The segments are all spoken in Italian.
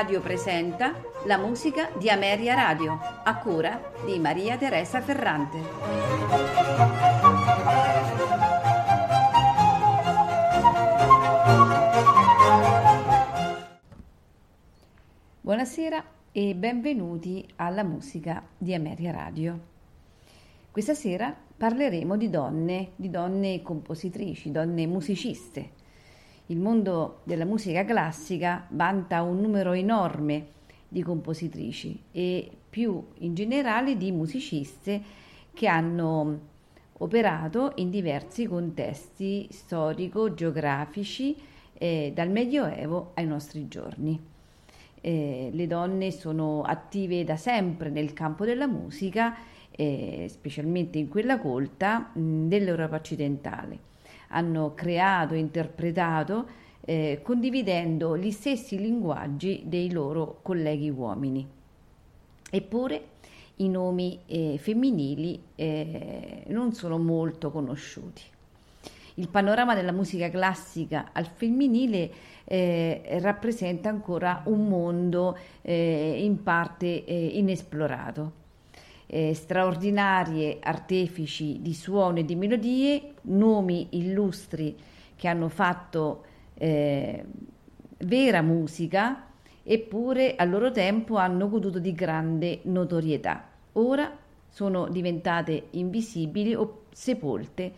Radio presenta la musica di Ameria Radio, a cura di Maria Teresa Ferrante. Buonasera e benvenuti alla musica di Ameria Radio. Questa sera parleremo di donne, di donne compositrici, donne musiciste il mondo della musica classica vanta un numero enorme di compositrici e più in generale di musiciste che hanno operato in diversi contesti storico-geografici eh, dal Medioevo ai nostri giorni. Eh, le donne sono attive da sempre nel campo della musica, eh, specialmente in quella colta mh, dell'Europa occidentale hanno creato interpretato eh, condividendo gli stessi linguaggi dei loro colleghi uomini. Eppure i nomi eh, femminili eh, non sono molto conosciuti. Il panorama della musica classica al femminile eh, rappresenta ancora un mondo eh, in parte eh, inesplorato eh, straordinarie artefici di suono e di melodie, nomi illustri che hanno fatto eh, vera musica, eppure al loro tempo hanno goduto di grande notorietà. Ora sono diventate invisibili o sepolte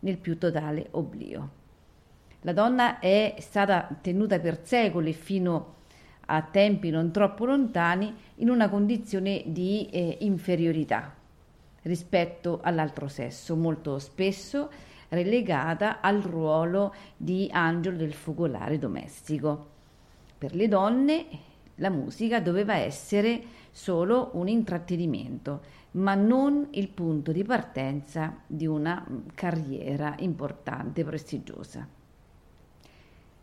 nel più totale oblio. La donna è stata tenuta per secoli fino a a tempi non troppo lontani in una condizione di eh, inferiorità rispetto all'altro sesso, molto spesso relegata al ruolo di angelo del focolare domestico. Per le donne la musica doveva essere solo un intrattenimento, ma non il punto di partenza di una carriera importante, prestigiosa.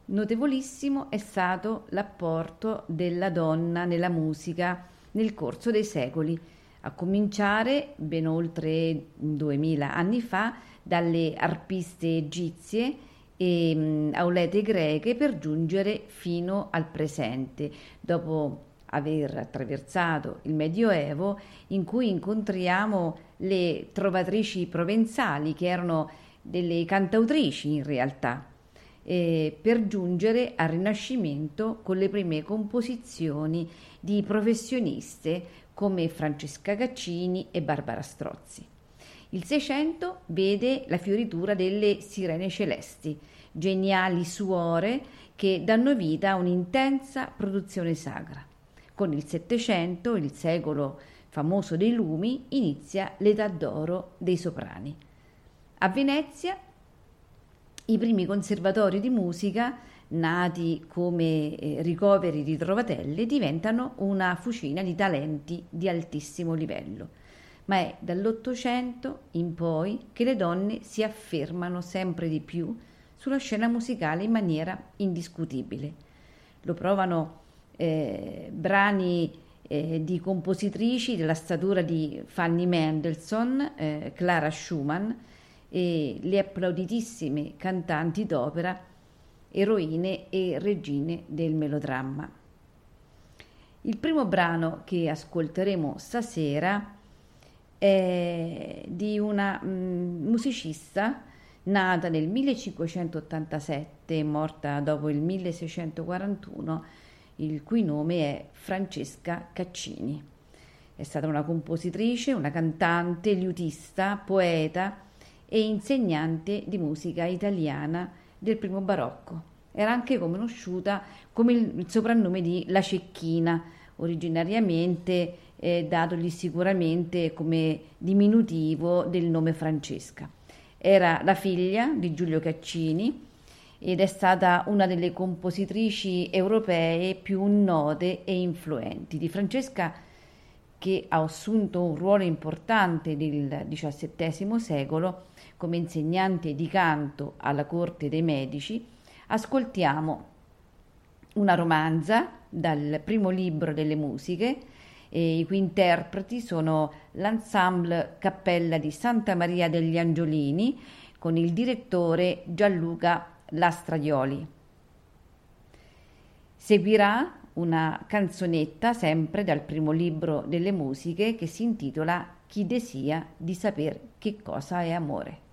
Notevolissimo è stato l'apporto della donna nella musica nel corso dei secoli, a cominciare ben oltre duemila anni fa dalle arpiste egizie e aulete greche per giungere fino al presente, dopo aver attraversato il Medioevo in cui incontriamo le trovatrici provenzali che erano delle cantautrici in realtà eh, per giungere al Rinascimento con le prime composizioni di professioniste come Francesca Caccini e Barbara Strozzi. Il Seicento vede la fioritura delle Sirene Celesti, geniali suore che danno vita a un'intensa produzione sacra. Con il Settecento, il secolo famoso dei lumi, inizia l'età d'oro dei soprani. A Venezia i primi conservatori di musica, nati come eh, ricoveri di trovatelle, diventano una fucina di talenti di altissimo livello. Ma è dall'Ottocento in poi che le donne si affermano sempre di più sulla scena musicale in maniera indiscutibile. Lo provano eh, brani eh, di compositrici della statura di Fanny Mendelssohn, eh, Clara Schumann, e le applauditissime cantanti d'opera, eroine e regine del melodramma. Il primo brano che ascolteremo stasera è di una mm, musicista nata nel 1587 e morta dopo il 1641, il cui nome è Francesca Caccini. È stata una compositrice, una cantante, liutista, poeta, e insegnante di musica italiana del primo barocco. Era anche conosciuta come il soprannome di La Cecchina, originariamente eh, datogli sicuramente come diminutivo del nome Francesca. Era la figlia di Giulio Caccini ed è stata una delle compositrici europee più note e influenti. Di Francesca che ha assunto un ruolo importante nel XVII secolo come insegnante di canto alla corte dei medici, ascoltiamo una romanza dal primo libro delle musiche, i cui interpreti sono l'ensemble Cappella di Santa Maria degli Angiolini con il direttore Gianluca Lastradioli. Seguirà una canzonetta sempre dal primo libro delle musiche che si intitola Chi desia di saper che cosa è amore.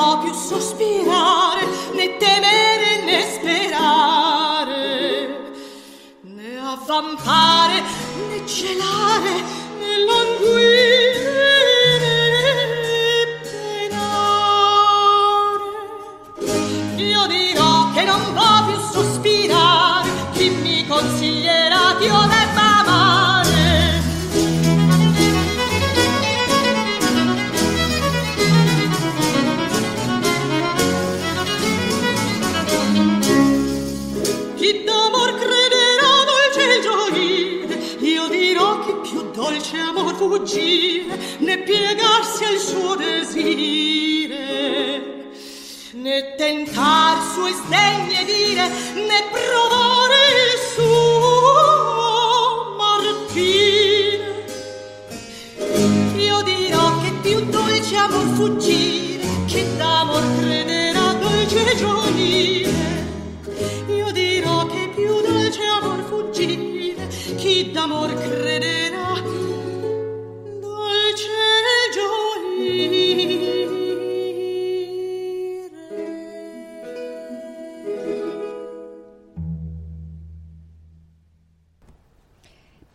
Vo più sospirare, né temere né sperare, né avvampare né celare, né languire amor fuggire, né piegarsi al suo desire, né tentar sue sdegne dire, né provare il suo martire. Io dirò che più dolce amor fuggire, che d'amor crederà dolce gioire. Io dirò che più dolce amor fuggire, chi d'amor crederà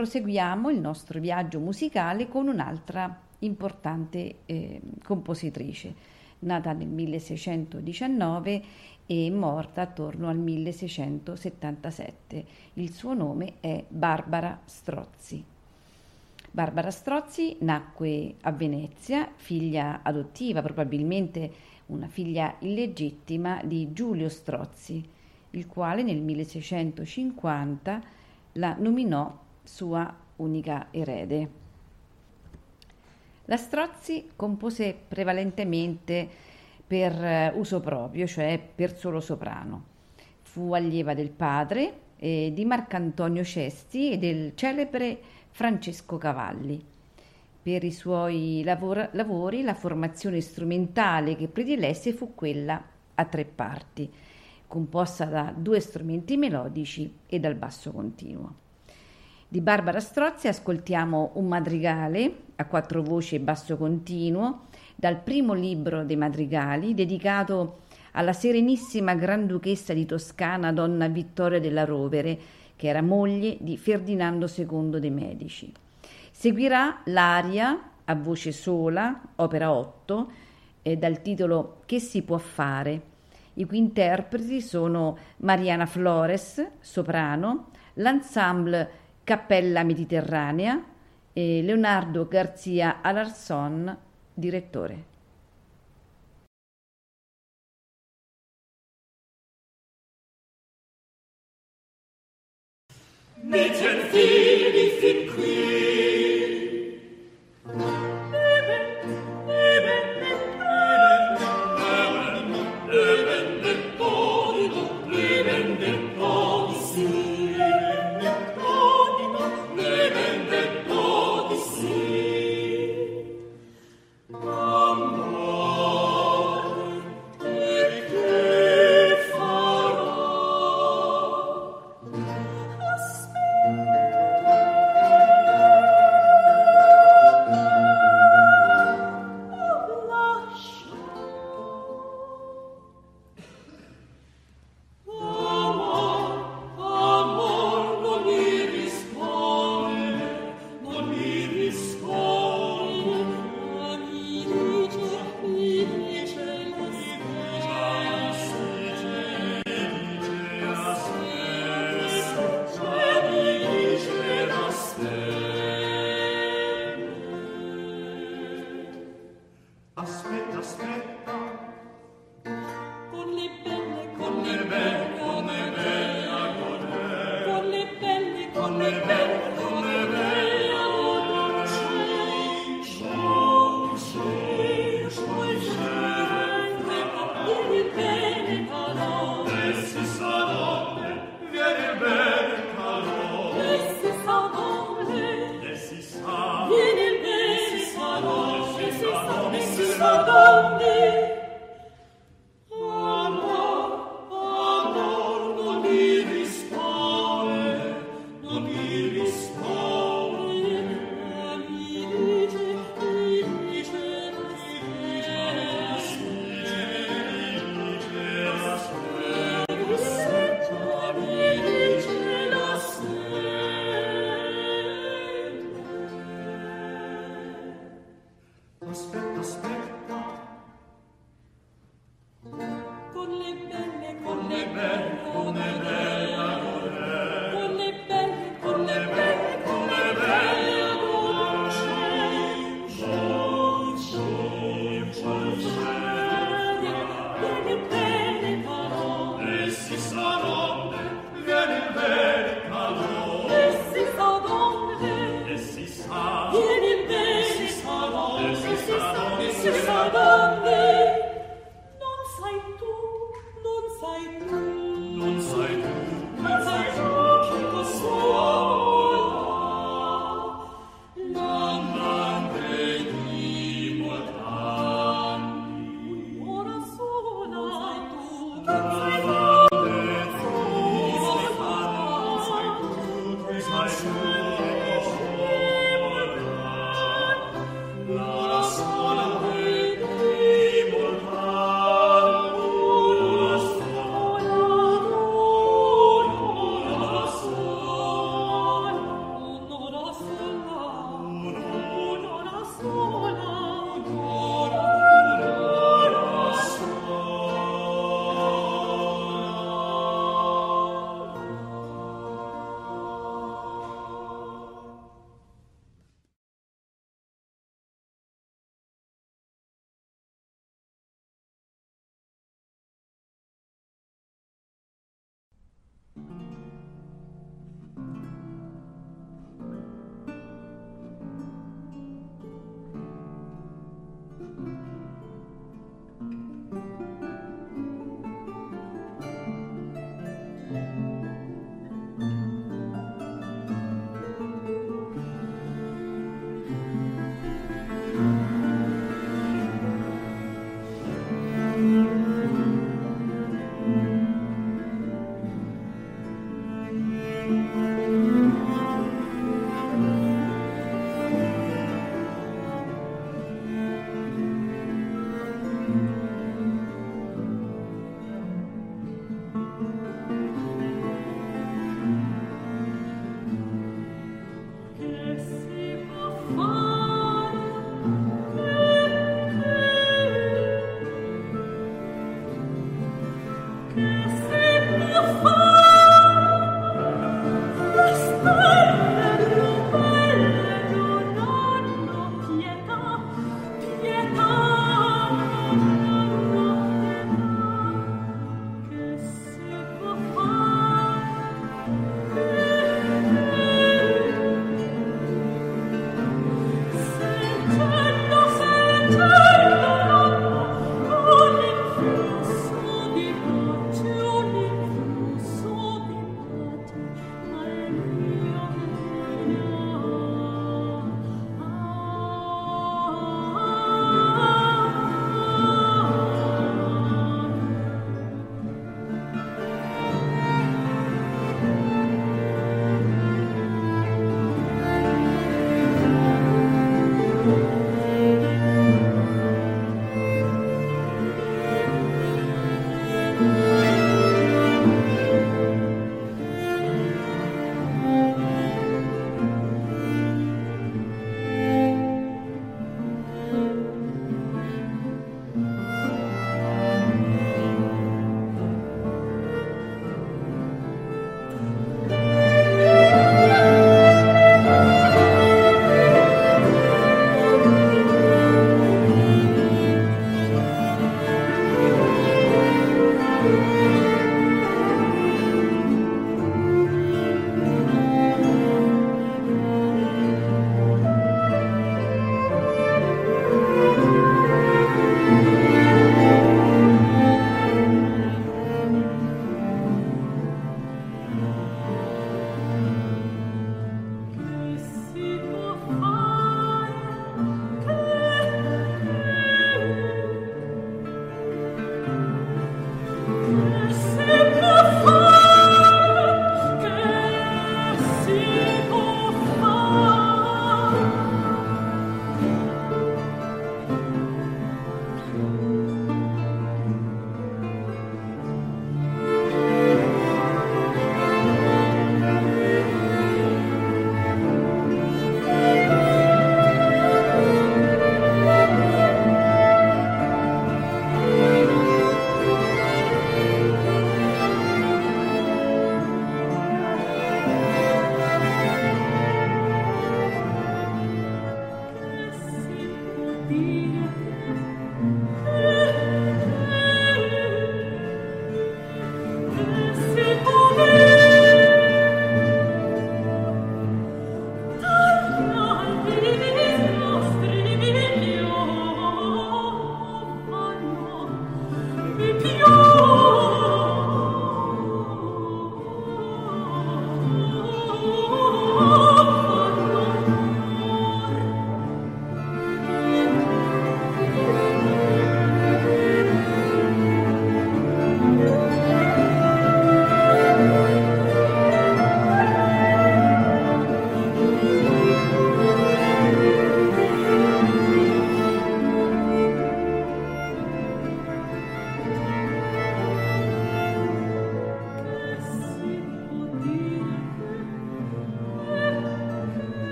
Proseguiamo il nostro viaggio musicale con un'altra importante eh, compositrice, nata nel 1619 e morta attorno al 1677. Il suo nome è Barbara Strozzi. Barbara Strozzi nacque a Venezia, figlia adottiva, probabilmente una figlia illegittima di Giulio Strozzi, il quale nel 1650 la nominò sua unica erede. La Strozzi compose prevalentemente per eh, uso proprio, cioè per solo soprano. Fu allieva del padre eh, di Marcantonio Cesti e del celebre Francesco Cavalli. Per i suoi lavor- lavori la formazione strumentale che predilesse fu quella a tre parti, composta da due strumenti melodici e dal basso continuo. Di Barbara Strozzi ascoltiamo un madrigale a quattro voci e basso continuo dal primo libro dei madrigali dedicato alla serenissima Granduchessa di Toscana, donna Vittoria della Rovere, che era moglie di Ferdinando II dei Medici. Seguirà l'aria a voce sola, opera 8, eh, dal titolo Che si può fare? I cui interpreti sono Mariana Flores, soprano, l'ensemble Cappella Mediterranea e Leonardo Garzia Alarson, direttore. Fiel die fin qui.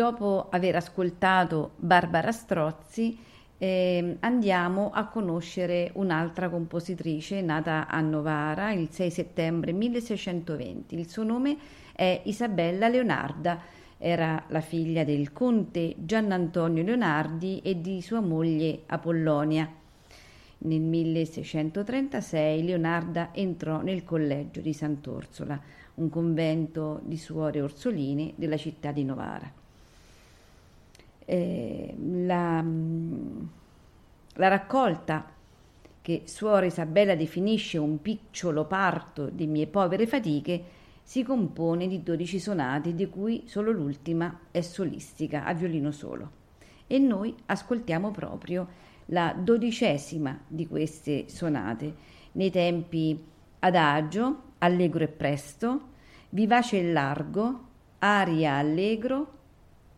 Dopo aver ascoltato Barbara Strozzi, eh, andiamo a conoscere un'altra compositrice nata a Novara il 6 settembre 1620. Il suo nome è Isabella Leonarda, era la figlia del conte Giannantonio Leonardi e di sua moglie Apollonia. Nel 1636 Leonarda entrò nel collegio di Sant'Orsola, un convento di suore orsoline della città di Novara eh, la, la raccolta che suora Isabella definisce un picciolo parto di mie povere fatiche si compone di 12 sonate, di cui solo l'ultima è solistica, a violino solo. E noi ascoltiamo proprio la dodicesima di queste sonate, nei tempi adagio, allegro e presto, vivace e largo, aria allegro,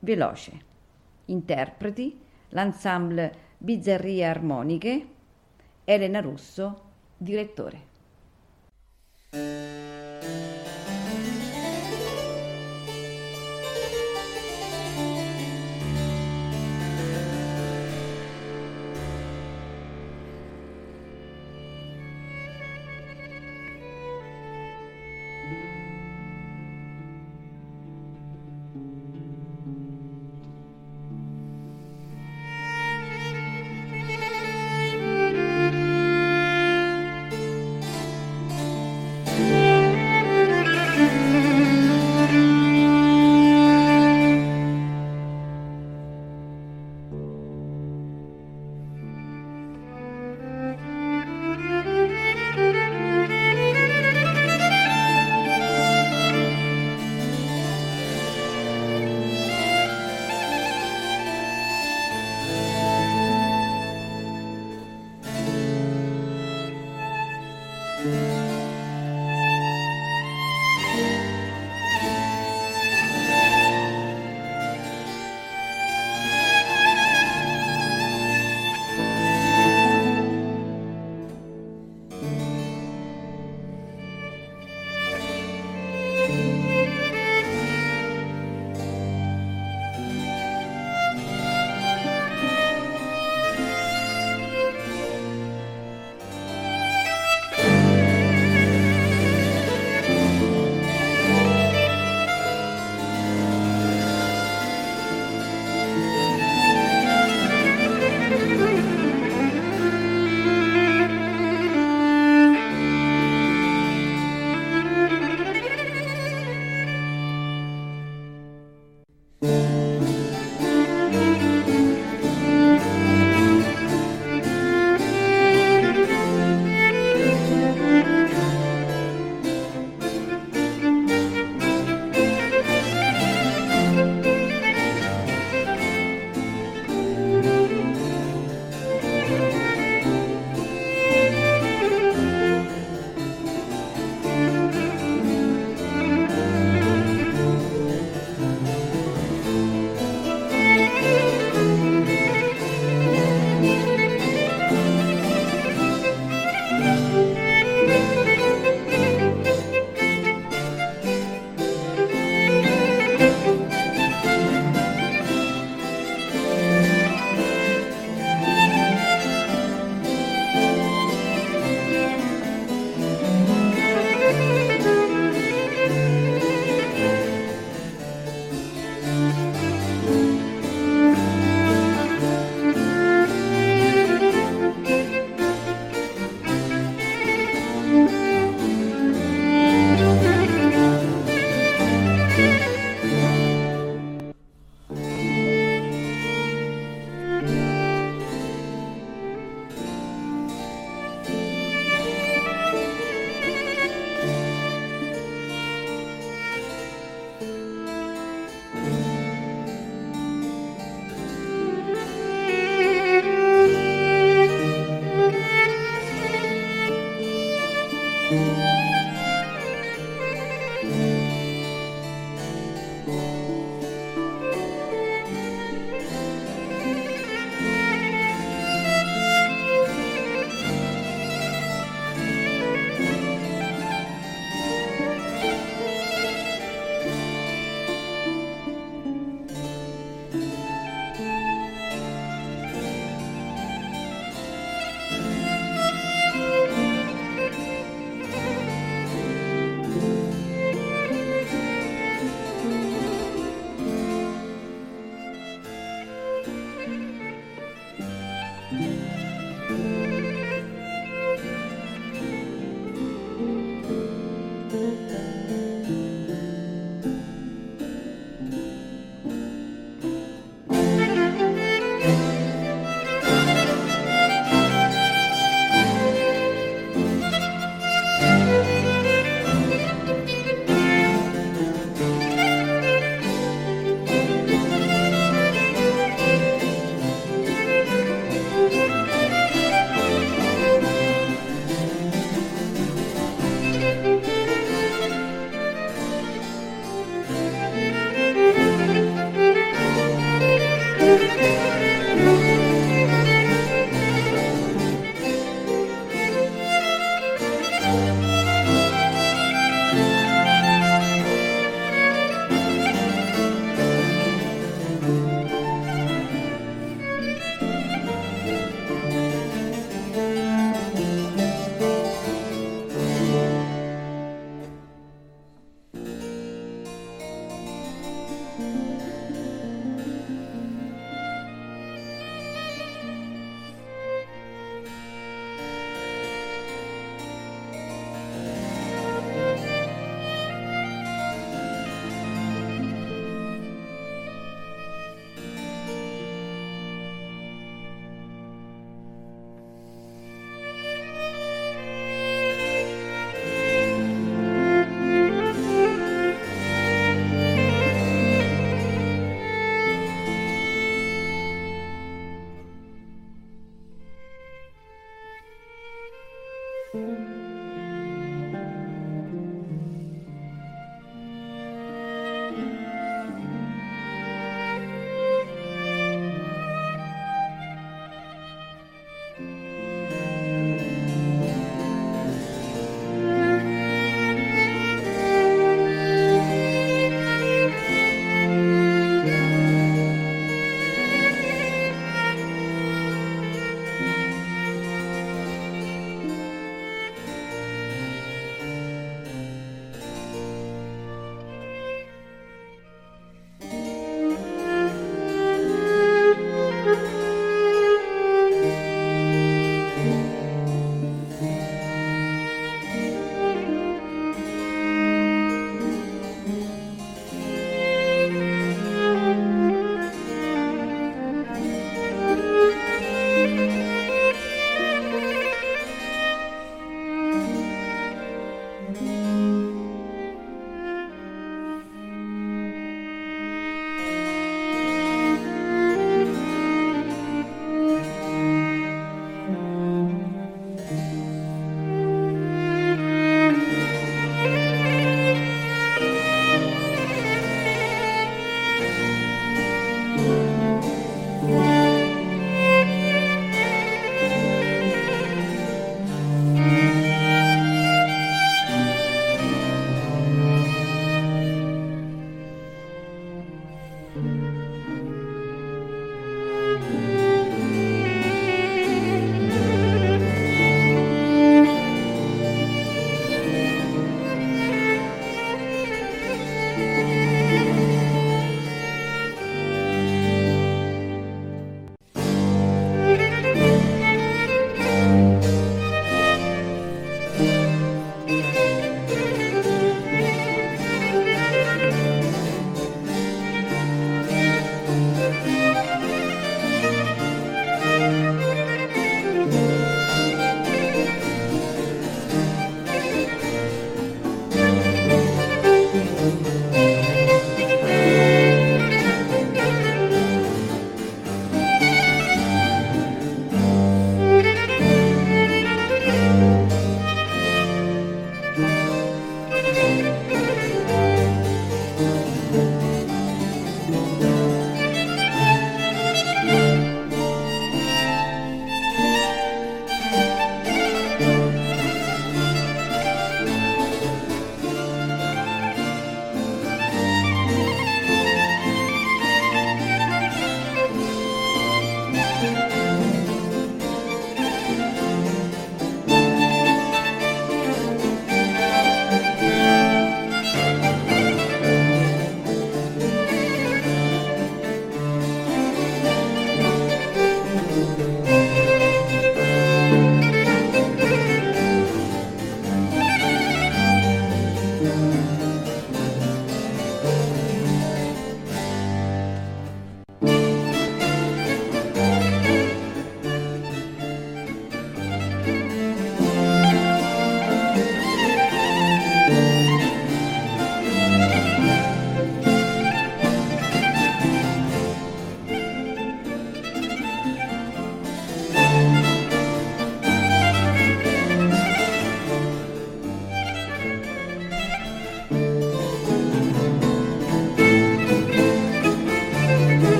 veloce. Interpreti l'ensemble Bizzarrie Armoniche, Elena Russo, direttore.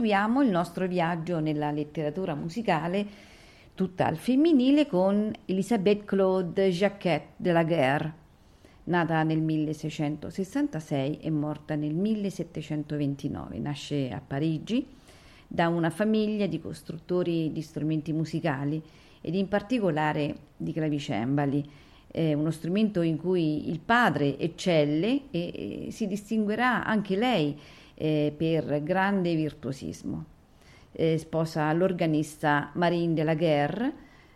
Proseguiamo il nostro viaggio nella letteratura musicale tutta al femminile con Elisabeth Claude Jacquet de la Guerre, nata nel 1666 e morta nel 1729. Nasce a Parigi da una famiglia di costruttori di strumenti musicali ed in particolare di clavicembali, eh, uno strumento in cui il padre eccelle e, e si distinguerà anche lei eh, per grande virtuosismo. Eh, sposa l'organista Marine de la Guerre,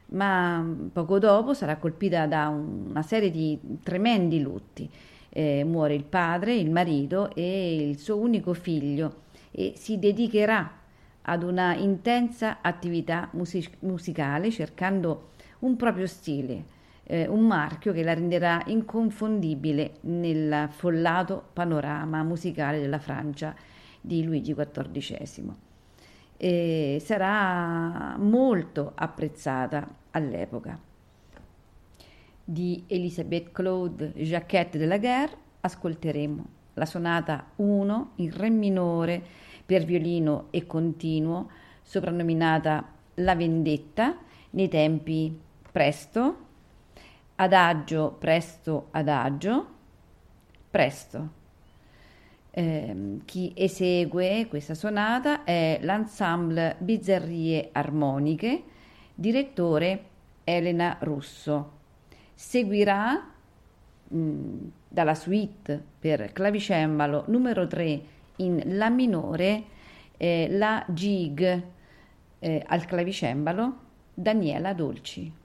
ma poco dopo sarà colpita da un, una serie di tremendi lutti. Eh, muore il padre, il marito e il suo unico figlio e si dedicherà ad una intensa attività music- musicale cercando un proprio stile, eh, un marchio che la renderà inconfondibile nel follato panorama musicale della Francia di Luigi XIV. E sarà molto apprezzata all'epoca. Di Elisabeth Claude Jacquette de la Guerre ascolteremo la sonata 1 in Re minore per violino e continuo, soprannominata La Vendetta, nei tempi presto, adagio, presto, adagio, presto. Eh, chi esegue questa sonata è l'ensemble Bizzarrie Armoniche, direttore Elena Russo. Seguirà mh, dalla suite per clavicembalo numero 3 in La minore eh, la Gig eh, al clavicembalo Daniela Dolci.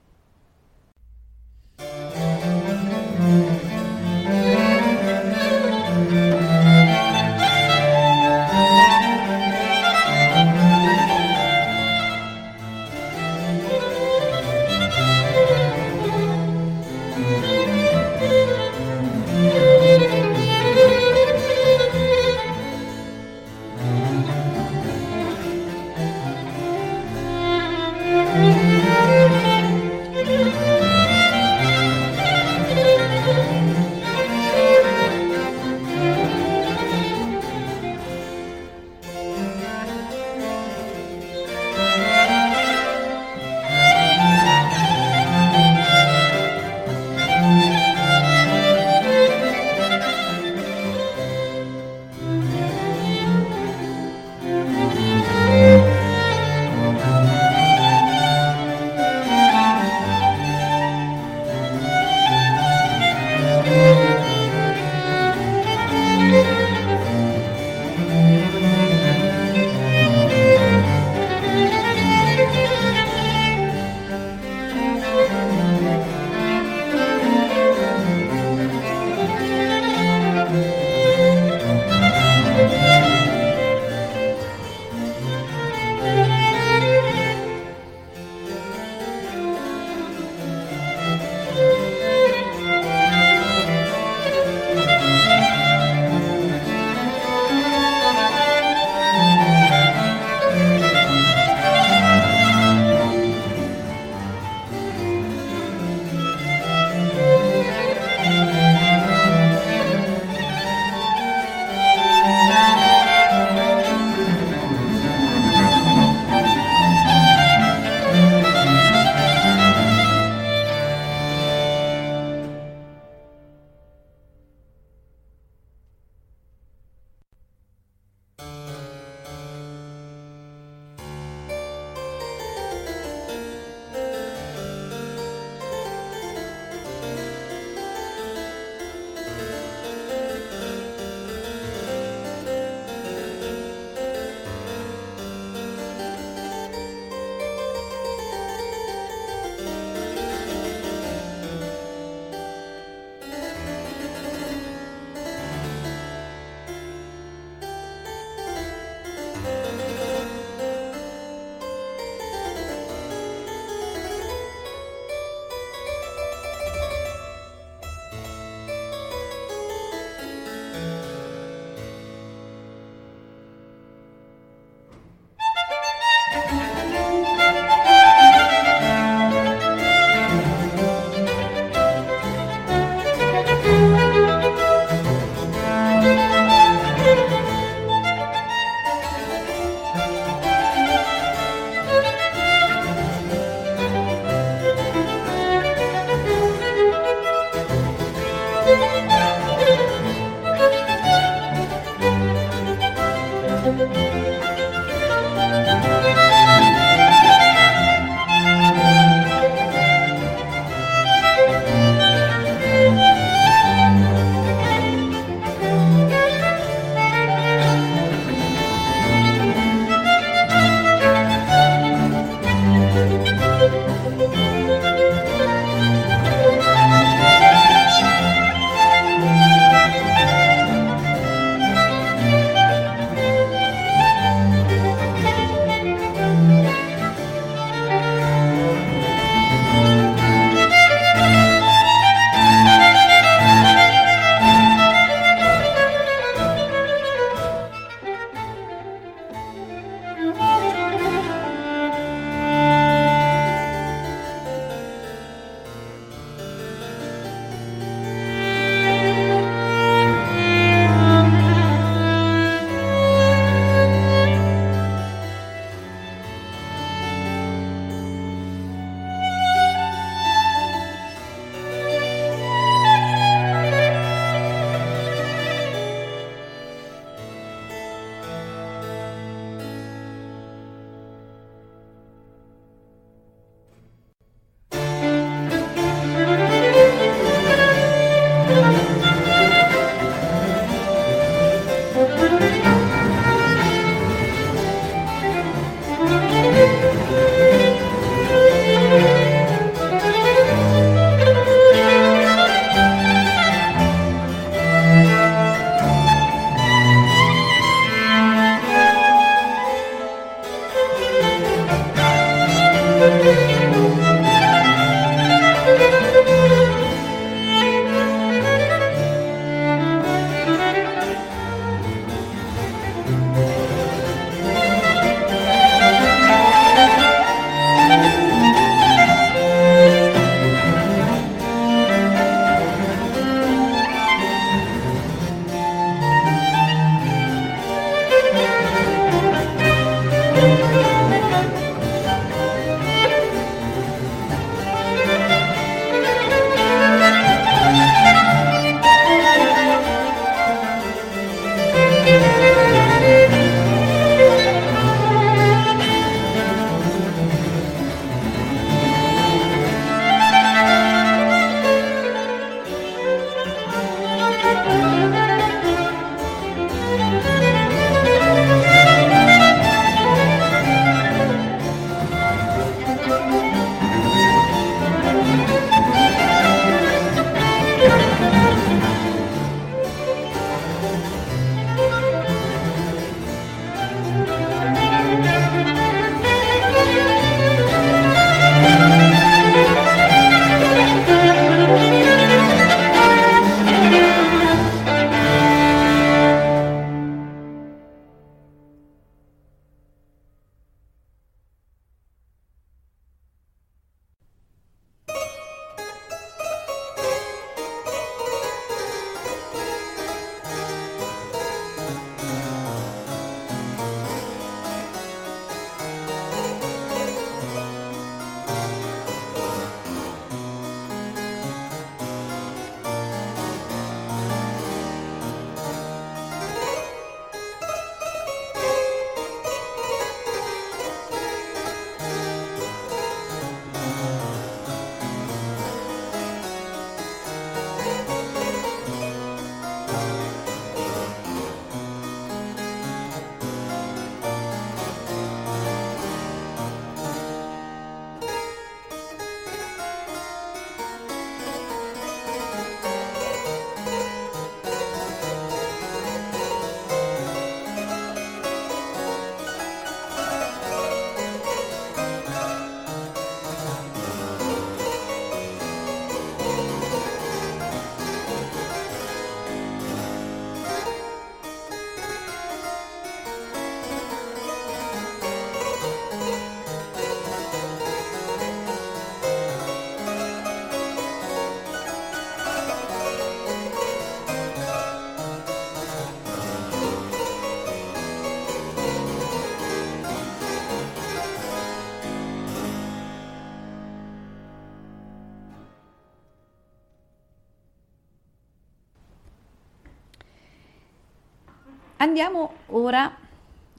Andiamo ora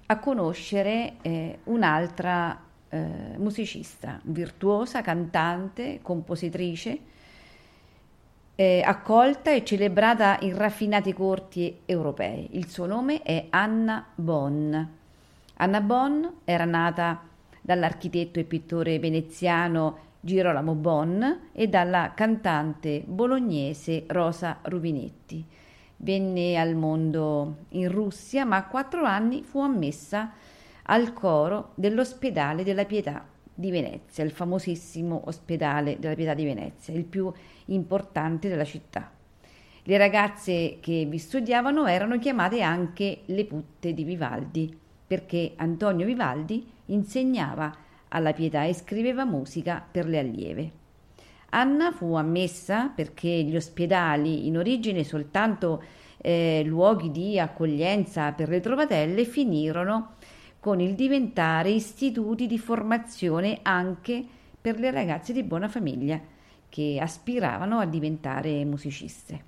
a conoscere eh, un'altra eh, musicista, virtuosa, cantante, compositrice, eh, accolta e celebrata in raffinati corti europei. Il suo nome è Anna Bonn. Anna Bonn era nata dall'architetto e pittore veneziano Girolamo Bonn e dalla cantante bolognese Rosa Rubinetti. Venne al mondo in Russia, ma a quattro anni fu ammessa al coro dell'ospedale della Pietà di Venezia, il famosissimo ospedale della Pietà di Venezia, il più importante della città. Le ragazze che vi studiavano erano chiamate anche le putte di Vivaldi, perché Antonio Vivaldi insegnava alla Pietà e scriveva musica per le allieve. Anna fu ammessa perché gli ospedali, in origine soltanto eh, luoghi di accoglienza per le trovatelle, finirono con il diventare istituti di formazione anche per le ragazze di buona famiglia che aspiravano a diventare musiciste.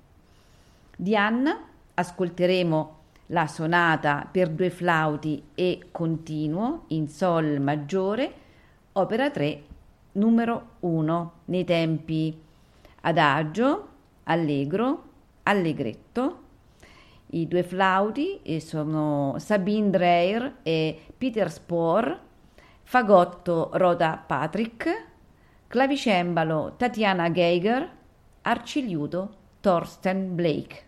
Di Anna ascolteremo la sonata per due flauti e continuo in sol maggiore, opera 3 numero 1 nei tempi adagio, allegro, allegretto. I due flauti sono Sabine Dreyer e Peter Spohr, fagotto Rhoda Patrick, clavicembalo Tatiana Geiger, arciliuto Thorsten Blake.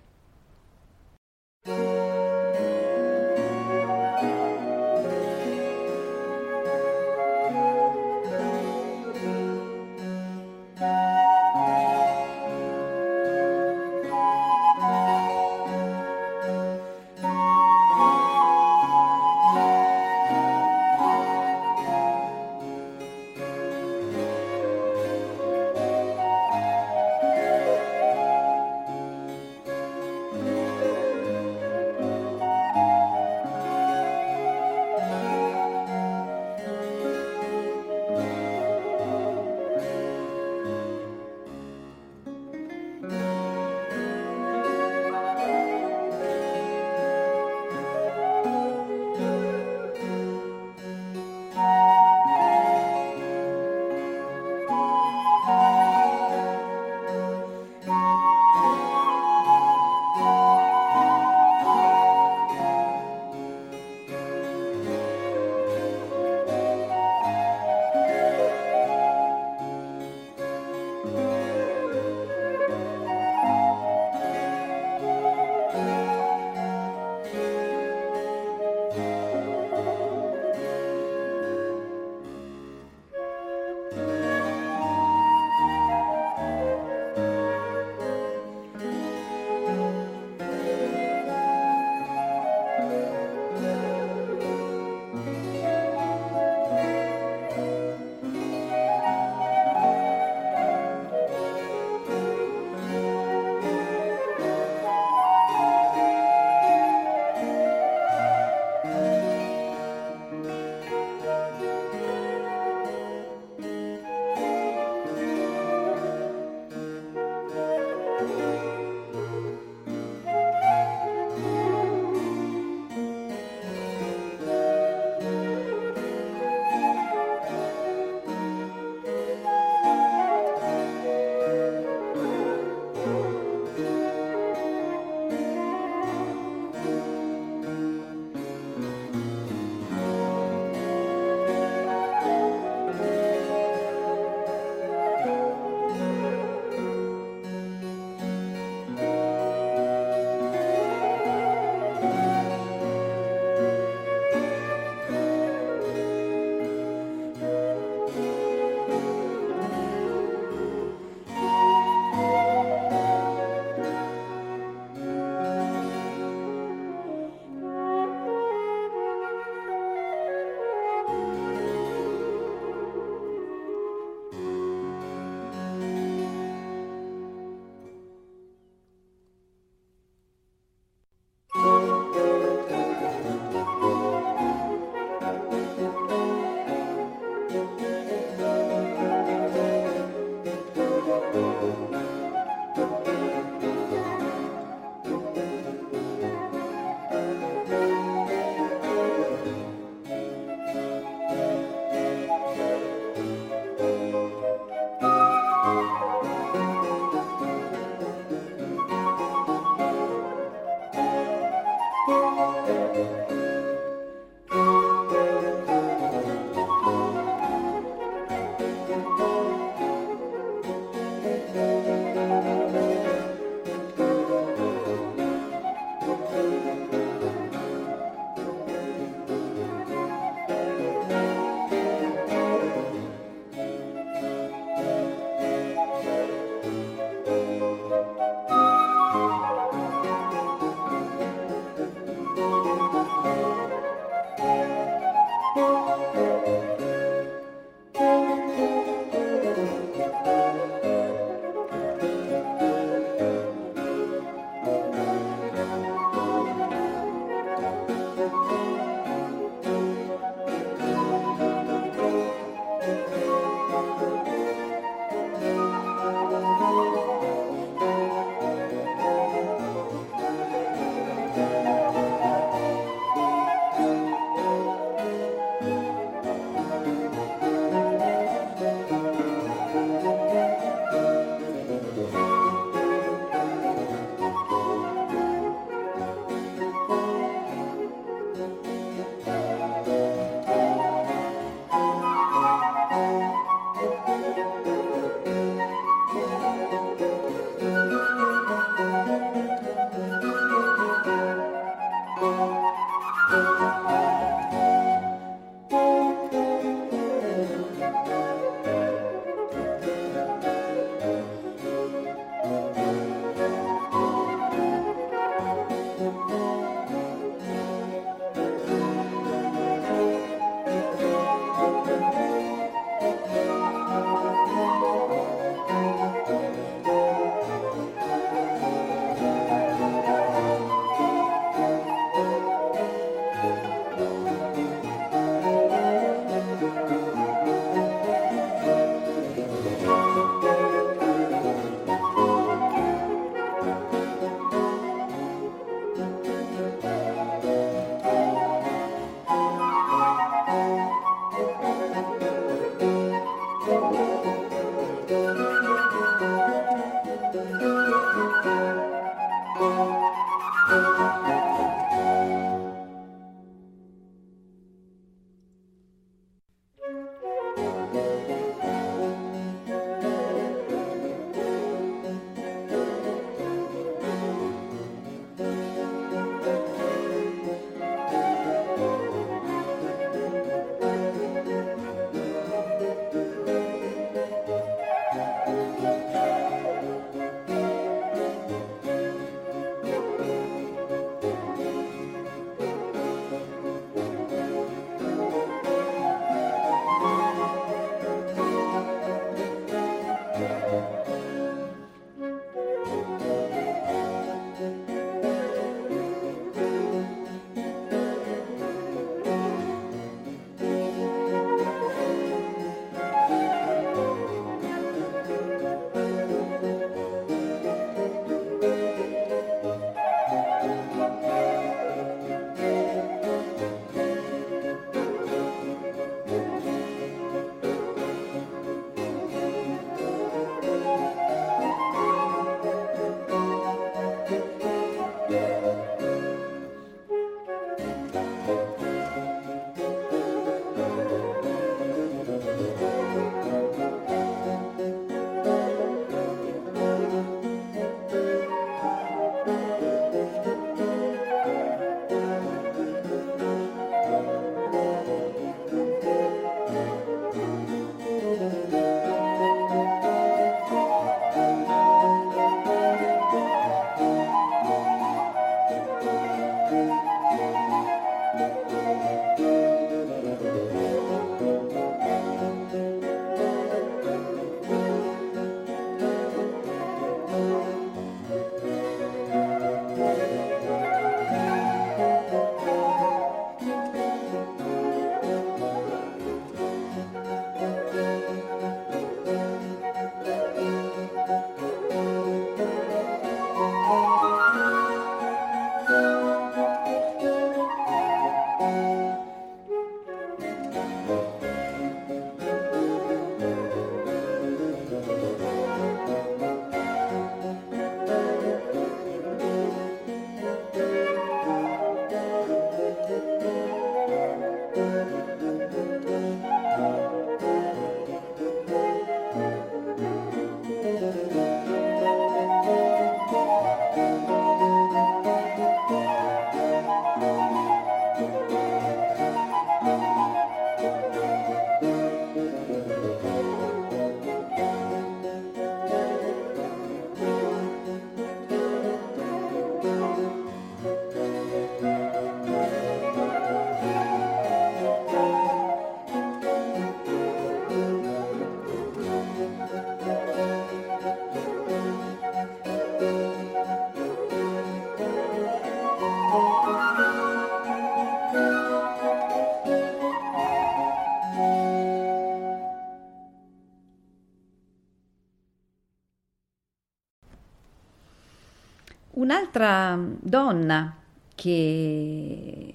Un'altra donna che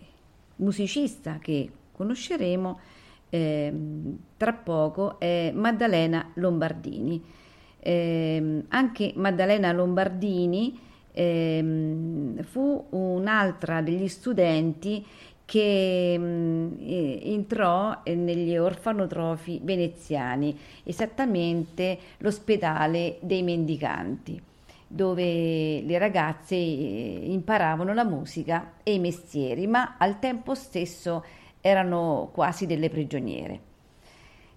musicista che conosceremo eh, tra poco è Maddalena Lombardini. Eh, anche Maddalena Lombardini eh, fu un'altra degli studenti che mm, entrò negli orfanotrofi veneziani, esattamente l'ospedale dei mendicanti, dove le ragazze eh, imparavano la musica e i mestieri, ma al tempo stesso erano quasi delle prigioniere.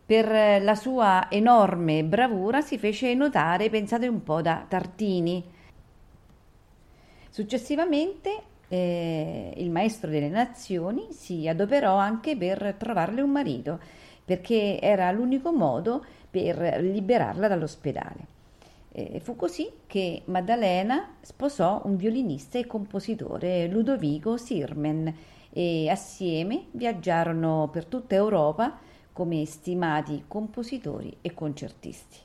Per la sua enorme bravura si fece notare, pensate un po', da Tartini. Successivamente eh, il maestro delle nazioni si adoperò anche per trovarle un marito, perché era l'unico modo per liberarla dall'ospedale. Eh, fu così che Maddalena sposò un violinista e compositore, Ludovico Sirmen, e assieme viaggiarono per tutta Europa come stimati compositori e concertisti.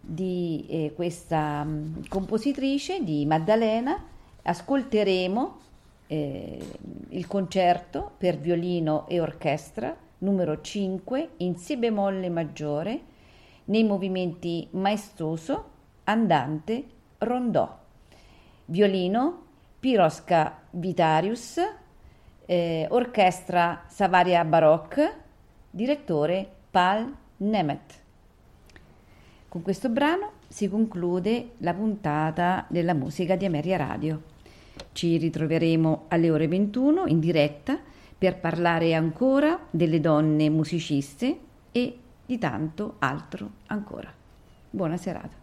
Di eh, questa mh, compositrice, di Maddalena, ascolteremo eh, il concerto per violino e orchestra numero 5 in Si bemolle maggiore nei movimenti maestoso, andante, rondò. Violino Pirosca Vitarius, eh, orchestra Savaria Baroque, direttore Paul Nemet. Con questo brano si conclude la puntata della musica di Ameria Radio. Ci ritroveremo alle ore 21 in diretta per parlare ancora delle donne musiciste e di tanto altro ancora. Buona serata.